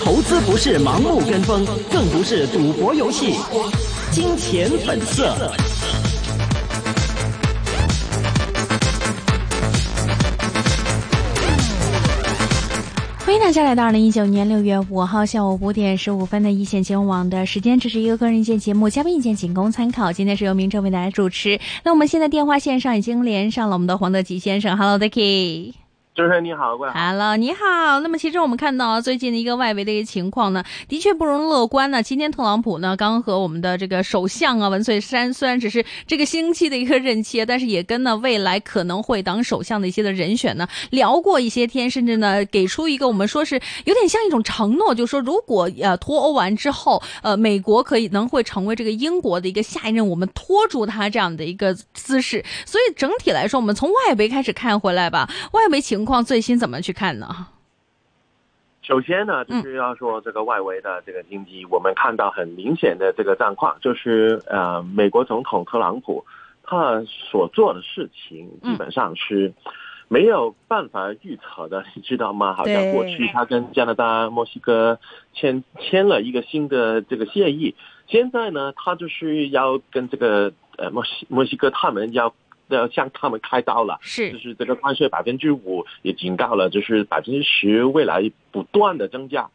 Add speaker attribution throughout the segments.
Speaker 1: 投资不是盲目跟风，更不是赌博游戏。金钱本色。
Speaker 2: 欢迎大家来到二零一九年六月五号下午五点十五分的一线金融网的时间，这是一个个人意见节目，嘉宾意见仅供参考。今天是由明正为大家主持。那我们现在电话线上已经连上了我们的黄德吉先生，Hello，Dicky。
Speaker 3: 主持人你好，过来。
Speaker 2: Hello，你好。那么其实我们看到最近的一个外围的一个情况呢，的确不容乐观呢。今天特朗普呢刚和我们的这个首相啊文翠珊，虽然只是这个星期的一个任期，但是也跟呢未来可能会当首相的一些的人选呢聊过一些天，甚至呢给出一个我们说是有点像一种承诺，就说如果呃脱欧完之后，呃美国可以能会成为这个英国的一个下一任，我们拖住他这样的一个姿势。所以整体来说，我们从外围开始看回来吧，外围情况最新怎么去看呢？
Speaker 3: 首先呢，就是要说这个外围的这个经济，我们看到很明显的这个战况，就是呃，美国总统特朗普他所做的事情基本上是没有办法预测的，你知道吗？好像过去他跟加拿大、墨西哥签签了一个新的这个协议，现在呢，他就是要跟这个呃墨西墨西哥他们要。要向他们开刀了，
Speaker 2: 是，
Speaker 3: 就是这个关税百分之五也警告了，就是百分之十未来不断的增加。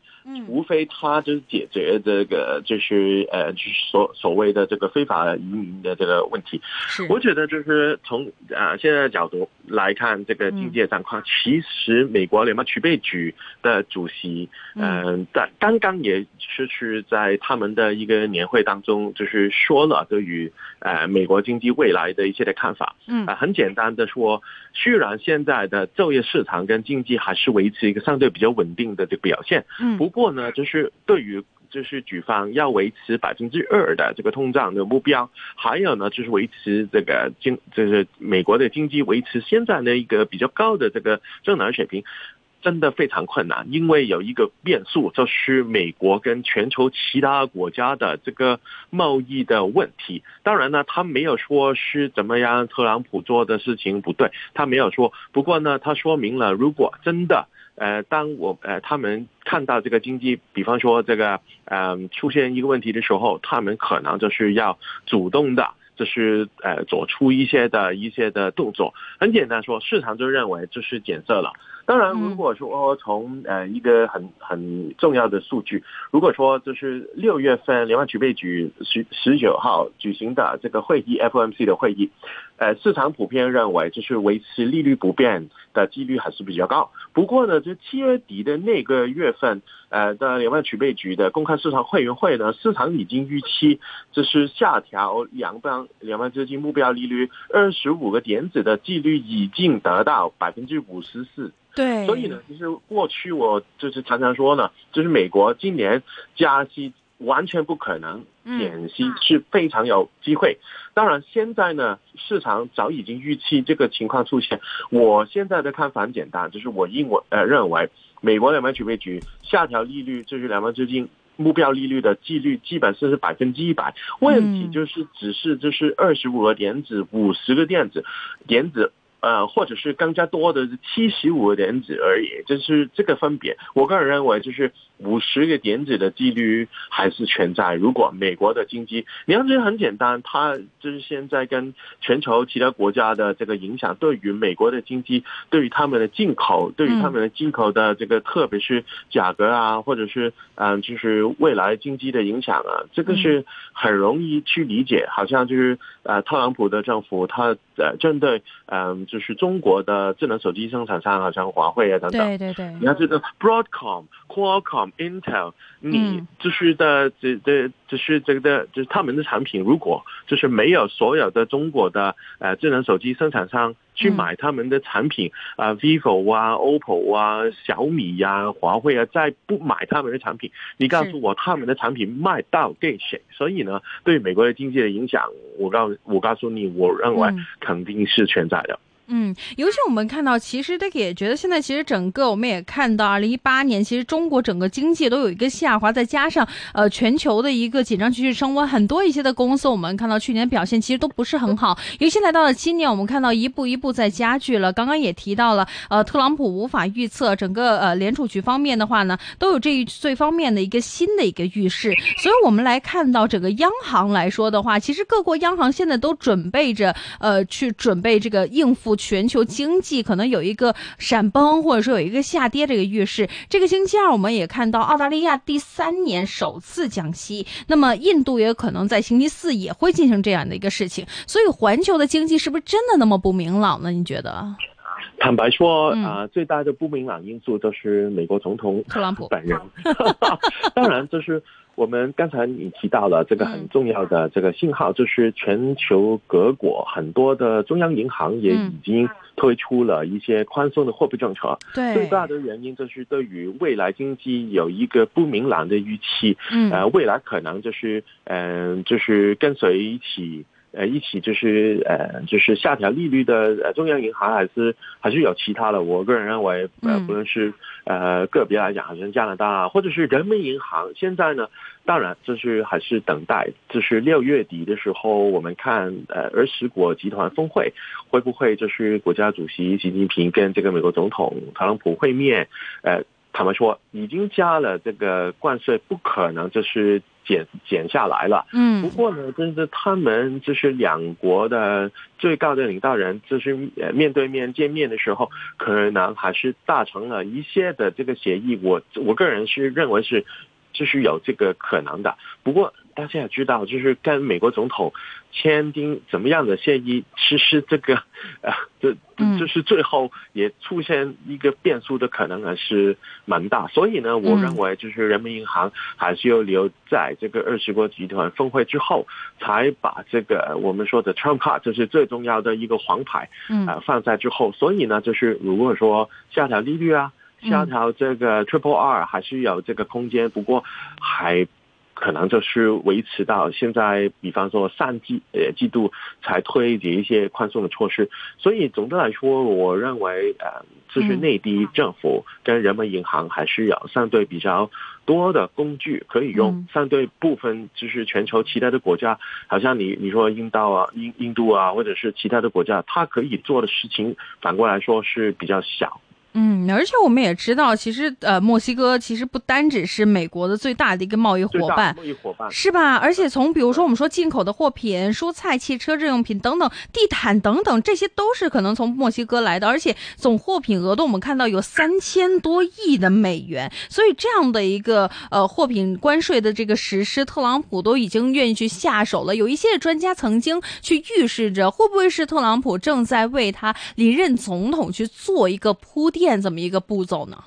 Speaker 3: 除非他就是解决这个，就是呃，就是所所谓的这个非法移民的这个问题。
Speaker 2: 是，
Speaker 3: 我觉得就是从啊现在的角度来看，这个经济状况，其实美国联邦储备局的主席，嗯，在刚刚也是是在他们的一个年会当中，就是说了对于呃美国经济未来的一些的看法。
Speaker 2: 嗯，
Speaker 3: 啊，很简单的说，虽然现在的就业市场跟经济还是维持一个相对比较稳定的这个表现，
Speaker 2: 嗯，
Speaker 3: 不。不过呢，就是对于就是举方要维持百分之二的这个通胀的目标，还有呢就是维持这个经就是美国的经济维持现在的一个比较高的这个增长水平，真的非常困难，因为有一个变数，就是美国跟全球其他国家的这个贸易的问题。当然呢，他没有说是怎么样，特朗普做的事情不对，他没有说。不过呢，他说明了，如果真的。呃，当我呃他们看到这个经济，比方说这个嗯出现一个问题的时候，他们可能就是要主动的，就是呃做出一些的一些的动作。很简单说，市场就认为这是减色了。当然，如果说从呃一个很很重要的数据，如果说就是六月份联邦储备局十十九号举行的这个会议，FOMC 的会议，呃，市场普遍认为就是维持利率不变的几率还是比较高。不过呢，就七月底的那个月份，呃的联邦储备局的公开市场会员会呢，市场已经预期就是下调两邦两邦资金目标利率二十五个点子的几率已经达到百分之五十四。
Speaker 2: 对，
Speaker 3: 所以呢，其实过去我就是常常说呢，就是美国今年加息完全不可能，减息是非常有机会。当然，现在呢，市场早已经预期这个情况出现。我现在的看法很简单，就是我认为呃认为，美国联邦储备局下调利率，就是两邦资金目标利率的几率基本上是百分之一百。问题就是只是就是二十五个点子，五十个电子点子。呃，或者是更加多的七十五个点子而已，就是这个分别。我个人认为，就是五十个点子的几率还是存在。如果美国的经济，你看这很简单，它就是现在跟全球其他国家的这个影响，对于美国的经济，对于他们的进口，对于他们的进口的这个，特别是价格啊，或者是嗯，就是未来经济的影响啊，这个是很容易去理解。好像就是呃，特朗普的政府，他呃针对嗯。就是中国的智能手机生产商，好像华为啊等等。
Speaker 2: 对对对。
Speaker 3: 你看这个 Broadcom、Qualcomm、Intel，你就是的这这就是这个的，就是他们的产品，如果就是没有所有的中国的呃智能手机生产商去买他们的产品啊，vivo 啊、OPPO 啊、小米呀、华为啊，再不买他们的产品，你告诉我他们的产品卖到给谁？所以呢，对美国的经济的影响，我告我告诉你，我认为肯定是存在的。
Speaker 2: 嗯，嗯尤其我们看到，其实这个也觉得现在其实整个我们也看到，二零一八年其实中国整个经济都有一个下滑，再加上呃全球的一个紧张局势升温，很多一些的公司我们看到去年表现其实都不是很好。尤其来到了今年，我们看到一步一步在加剧了。刚刚也提到了，呃，特朗普无法预测整个呃联储局方面的话呢，都有这一这方面的一个新的一个预示。所以我们来看到整个央行来说的话，其实各国央行现在都准备着呃去准备这个应付。全球经济可能有一个闪崩，或者说有一个下跌这个预示。这个星期二，我们也看到澳大利亚第三年首次降息，那么印度也可能在星期四也会进行这样的一个事情。所以，环球的经济是不是真的那么不明朗呢？你觉得？
Speaker 3: 坦白说啊，最大的不明朗因素就是美国总统
Speaker 2: 特朗普
Speaker 3: 本人。当然，就是。我们刚才你提到了这个很重要的这个信号，就是全球各国很多的中央银行也已经推出了一些宽松的货币政策。
Speaker 2: 对，
Speaker 3: 最大的原因就是对于未来经济有一个不明朗的预期。嗯，呃，未来可能就是嗯，就是跟随一起。呃，一起就是呃，就是下调利率的呃，中央银行还是还是有其他的。我个人认为，呃，不论是呃个别来讲，好像加拿大或者是人民银行，现在呢，当然就是还是等待，就是六月底的时候，我们看呃二十国集团峰会会不会就是国家主席习近平跟这个美国总统特朗普会面？呃，坦白说，已经加了这个关税，不可能就是。减减下来了，嗯，不过呢，就是他们就是两国的最高的领导人，就是面对面见面的时候，可能还是达成了一些的这个协议。我我个人是认为是，就是有这个可能的。不过大家也知道，就是跟美国总统。签订怎么样的协议？其实这个，呃，这就是最后也出现一个变数的可能还是蛮大。所以呢，我认为就是人民银行还是要留在这个二十国集团峰会之后，才把这个我们说的 Trump card，就是最重要的一个黄牌，啊，放在之后。所以呢，就是如果说下调利率啊，下调这个 Triple R 还是有这个空间，不过还。可能就是维持到现在，比方说三季呃季度才推这一些宽松的措施，所以总的来说，我认为呃，就是内地政府跟人民银行还是有相对比较多的工具可以用，相对部分就是全球其他的国家，好像你你说印度啊、印印度啊，或者是其他的国家，它可以做的事情，反过来说是比较小。
Speaker 2: 嗯，而且我们也知道，其实呃，墨西哥其实不单只是美国的最大的一个贸易伙伴，
Speaker 3: 贸易伙伴
Speaker 2: 是吧？而且从比如说我们说进口的货品、蔬菜、汽车、日用品等等、地毯等等，这些都是可能从墨西哥来的，而且总货品额度我们看到有三千多亿的美元，所以这样的一个呃货品关税的这个实施，特朗普都已经愿意去下手了。有一些专家曾经去预示着，会不会是特朗普正在为他离任总统去做一个铺垫？这么一个步骤呢？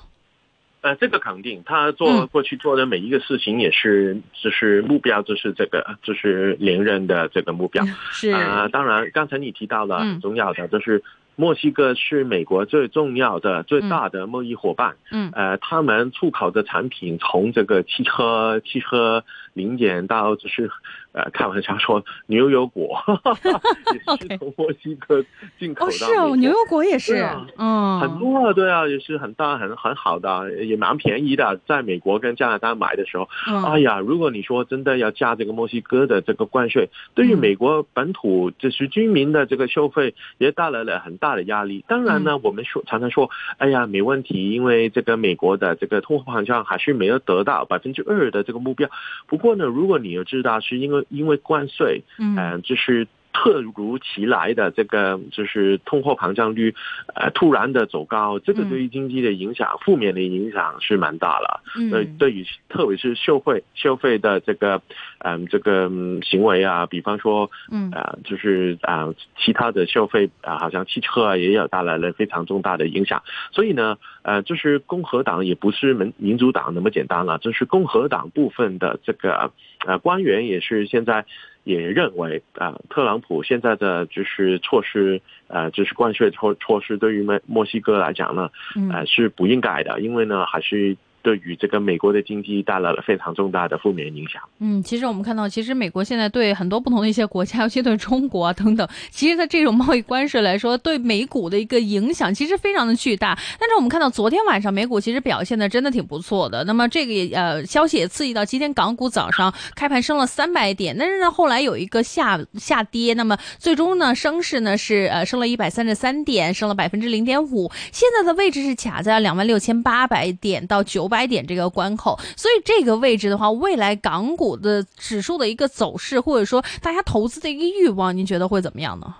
Speaker 3: 呃，这个肯定，他做过去做的每一个事情也是，就是目标，就是这个，就是连任的这个目标。
Speaker 2: 是
Speaker 3: 啊，当然，刚才你提到了很重要的，就是墨西哥是美国最重要的、最大的贸易伙伴。嗯，呃，他们出口的产品从这个汽车、汽车零件到就是。呃，开玩笑说牛油果 也是从墨西哥进口的。哦，
Speaker 2: 是哦，牛油果也是，嗯，
Speaker 3: 很多啊，对啊，也是很大、很很好的，也蛮便宜的。在美国跟加拿大买的时候，哎呀，如果你说真的要加这个墨西哥的这个关税，对于美国本土就是居民的这个消费也带来了很大的压力。当然呢，我们说常常说，哎呀，没问题，因为这个美国的这个通货膨胀还是没有得到百分之二的这个目标。不过呢，如果你要知道，是因为因为关税，嗯，就是突如其来的这个，就是通货膨胀率，呃，突然的走高，这个对于经济的影响，负面的影响是蛮大了。嗯，对于特别是消费消费的这个，嗯，这个行为啊，比方说，嗯，啊，就是啊，其他的消费啊，好像汽车啊，也有带来了非常重大的影响。所以呢，呃，就是共和党也不是民民主党那么简单了，就是共和党部分的这个。呃，官员也是现在也认为啊，特朗普现在的就是措施，呃，就是关税措措施，对于墨墨西哥来讲呢，呃，是不应该的，因为呢，还是。对于这个美国的经济带来了非常重大的负面影响。
Speaker 2: 嗯，其实我们看到，其实美国现在对很多不同的一些国家，尤其对中国啊等等，其实在这种贸易关税来说，对美股的一个影响其实非常的巨大。但是我们看到昨天晚上美股其实表现的真的挺不错的。那么这个也呃消息也刺激到今天港股早上开盘升了三百点，但是呢后来有一个下下跌，那么最终呢升势呢是呃升了一百三十三点，升了百分之零点五，现在的位置是卡在两万六千八百点到九百点这个关口，所以这个位置的话，未来港股的指数的一个走势，或者说大家投资的一个欲望，您觉得会怎么样呢？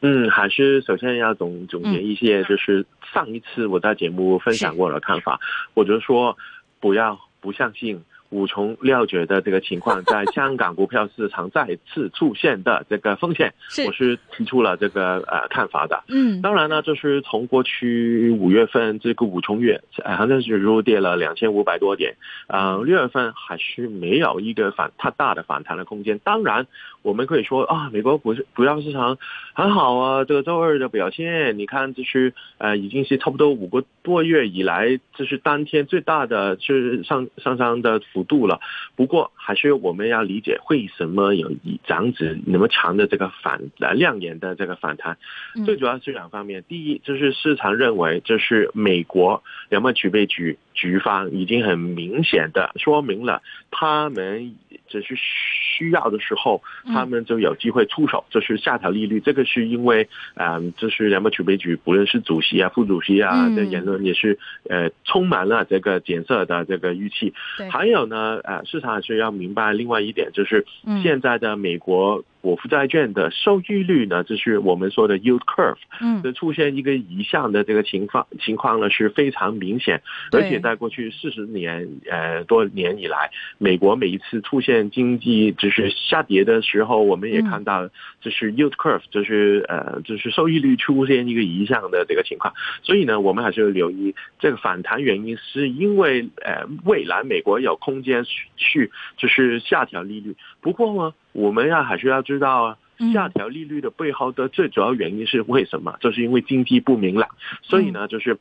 Speaker 3: 嗯，还是首先要总总结一些，就是上一次我在节目分享过的看法，我就说不要不相信。无从料绝的这个情况，在香港股票市场再次出现的这个风险，我是提出了这个呃看法的。
Speaker 2: 嗯，
Speaker 3: 当然呢，就是从过去五月份这个五重月，好像是如跌了两千五百多点，呃，六月份还是没有一个反太大的反弹的空间。当然，我们可以说啊，美国股市股票市场很好啊，这个周二的表现，你看就是呃，已经是差不多五个多月以来，这是当天最大的是上上涨的幅。度了，不过还是我们要理解为什么有这样子那么强的这个反呃亮眼的这个反弹，最主要是两方面，第一就是市场认为这是美国两万储备局局方已经很明显的说明了他们。这是需要的时候，他们就有机会出手，就是下调利率。这个是因为，嗯，就是联邦储备局，不论是主席啊、副主席啊的言论，也是呃充满了这个检测的这个预期。还有呢，呃，市场是要明白另外一点，就是现在的美国。国负债券的收益率呢，就是我们说的 yield curve，
Speaker 2: 嗯，
Speaker 3: 的出现一个移向的这个情况情况呢是非常明显，而且在过去四十年呃多年以来，美国每一次出现经济就是下跌的时候，我们也看到就是 yield curve，就是呃就是收益率出现一个移向的这个情况，所以呢，我们还是要留意这个反弹原因，是因为呃未来美国有空间去就是下调利率，不过呢。我们要还是要知道啊，下调利率的背后的最主要原因是为什么？就是因为经济不明朗，所以呢，就是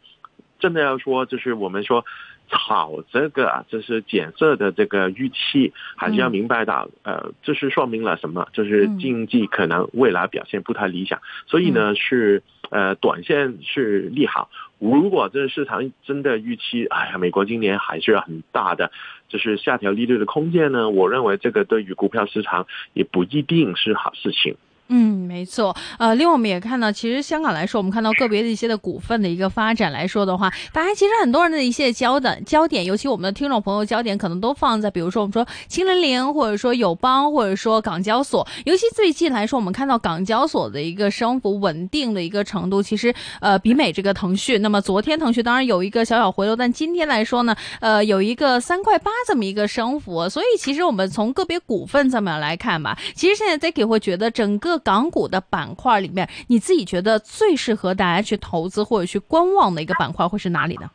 Speaker 3: 真的要说，就是我们说炒这个，就是减色的这个预期，还是要明白到，呃，这是说明了什么？就是经济可能未来表现不太理想，所以呢，是呃，短线是利好。如果这个市场真的预期，哎呀，美国今年还是很大的，就是下调利率的空间呢？我认为这个对于股票市场也不一定是好事情。
Speaker 2: 嗯，没错。呃，另外我们也看到，其实香港来说，我们看到个别的一些的股份的一个发展来说的话，大家其实很多人的一些焦点焦点，尤其我们的听众朋友焦点可能都放在，比如说我们说青零零，或者说友邦，或者说港交所。尤其最近来说，我们看到港交所的一个升幅稳定的一个程度，其实呃比美这个腾讯。那么昨天腾讯当然有一个小小回落，但今天来说呢，呃有一个三块八这么一个升幅。所以其实我们从个别股份这么来看吧，其实现在 Zacky 会觉得整个。港股的板块里面，你自己觉得最适合大家去投资或者去观望的一个板块会是哪里呢？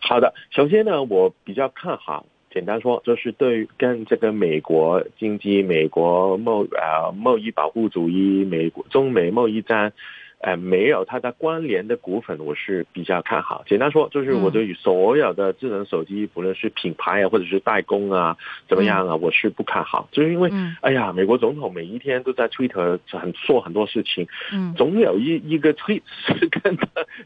Speaker 3: 好的，首先呢，我比较看好，简单说就是对跟这个美国经济、美国贸呃贸易保护主义、美国中美贸易战。呃，没有它的关联的股份，我是比较看好。简单说，就是我对于所有的智能手机，不论是品牌啊，或者是代工啊，怎么样啊，我是不看好。就是因为，哎呀，美国总统每一天都在推特很做很多事情，
Speaker 2: 嗯，
Speaker 3: 总有一一个推是 跟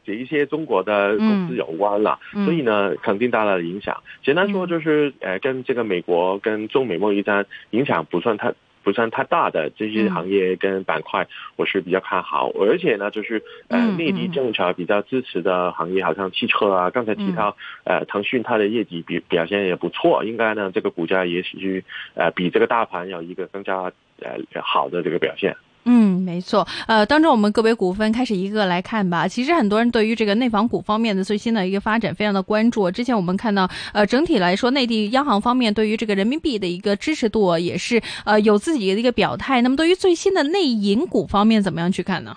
Speaker 3: 这一些中国的公司有关了，所以呢，肯定带来了影响。简单说，就是呃，跟这个美国跟中美贸易战影响不算太。不算太大的这些行业跟板块，我是比较看好。而且呢，就是呃内地政策比较支持的行业，好像汽车啊，刚才提到呃腾讯它的业绩比表现也不错，应该呢这个股价也许呃比这个大盘有一个更加呃好的这个表现。
Speaker 2: 嗯，没错。呃，当中我们个别股份开始一个来看吧。其实很多人对于这个内房股方面的最新的一个发展非常的关注。之前我们看到，呃，整体来说，内地央行方面对于这个人民币的一个支持度也是呃有自己的一个表态。那么对于最新的内银股方面，怎么样去看呢？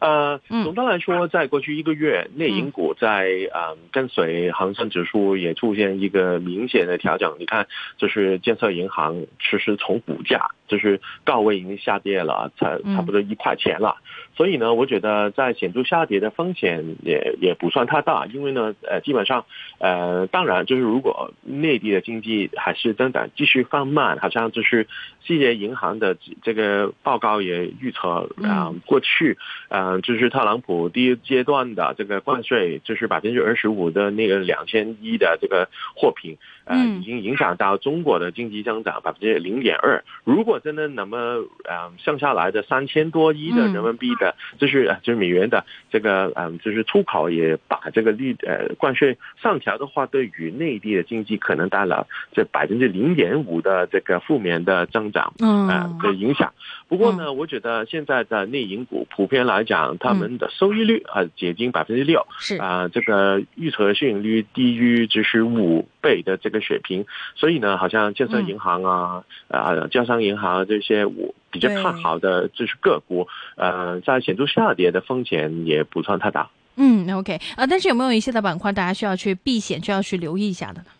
Speaker 3: 呃，总的来说，在过去一个月，内银股在嗯跟随恒生指数也出现一个明显的调整。你看，就是建设银行，其实从股价。就是高位已经下跌了，差差不多一块钱了。所以呢，我觉得在显著下跌的风险也也不算太大，因为呢，呃，基本上，呃，当然就是如果内地的经济还是增长继续放慢，好像就是世界银行的这个报告也预测啊，过去，呃，就是特朗普第一阶段的这个关税就是百分之二十五的那个两千亿的这个货品，呃，已经影响到中国的经济增长百分之零点二。如果真的那么，呃，剩下来的三千多亿的人民币的就是就是美元的这个嗯，就是出口也把这个利呃关税上调的话，对于内地的经济可能带来这百分之零点五的这个负面的增长啊的影响。不过呢，我觉得现在的内银股普遍来讲，他们的收益率啊接近百分之六，
Speaker 2: 是。
Speaker 3: 啊，这个预测市盈率低于就是五倍的这个水平，所以呢，好像建设银行啊啊，招商银行这些我。比较看好的就是个股，呃，在显著下跌的风险也不算太大。
Speaker 2: 嗯，OK，啊，但是有没有一些的板块大家需要去避险，需要去留意一下的呢？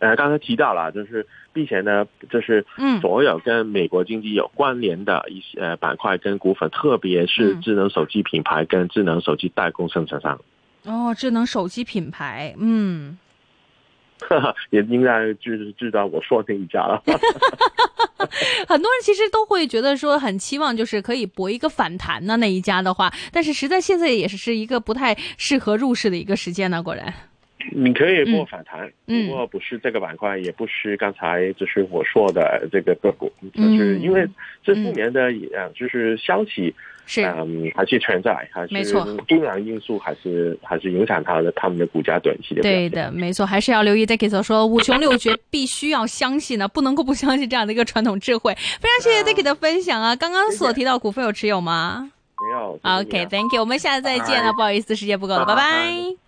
Speaker 3: 呃，刚才提到了，就是避险呢，就是所有跟美国经济有关联的一些呃板块跟股份，特别是智能手机品牌跟智能手机代工生产商。
Speaker 2: 哦，智能手机品牌，嗯。
Speaker 3: 也应该就是知道我说那一家了。
Speaker 2: 很多人其实都会觉得说很期望就是可以搏一个反弹呢那一家的话，但是实在现在也是是一个不太适合入市的一个时间呢。果然，
Speaker 3: 你可以搏反弹，不过不是这个板块，也不是刚才就是我说的这个个股，就是因为这负面的呃就是消息。
Speaker 2: 是，
Speaker 3: 嗯，还是存在，还是
Speaker 2: 没错，
Speaker 3: 不良因素还是还是影响它的他们的股价短期的。
Speaker 2: 对的，没错，还是要留意。Dicky 所说五穷六绝，必须要相信呢，不能够不相信这样的一个传统智慧。非常谢谢 Dicky 的分享啊！刚刚所提到股份有持有吗？
Speaker 3: 没有。
Speaker 2: OK，Thank you，我们下次再见了。不好意思，时间不够了，拜拜。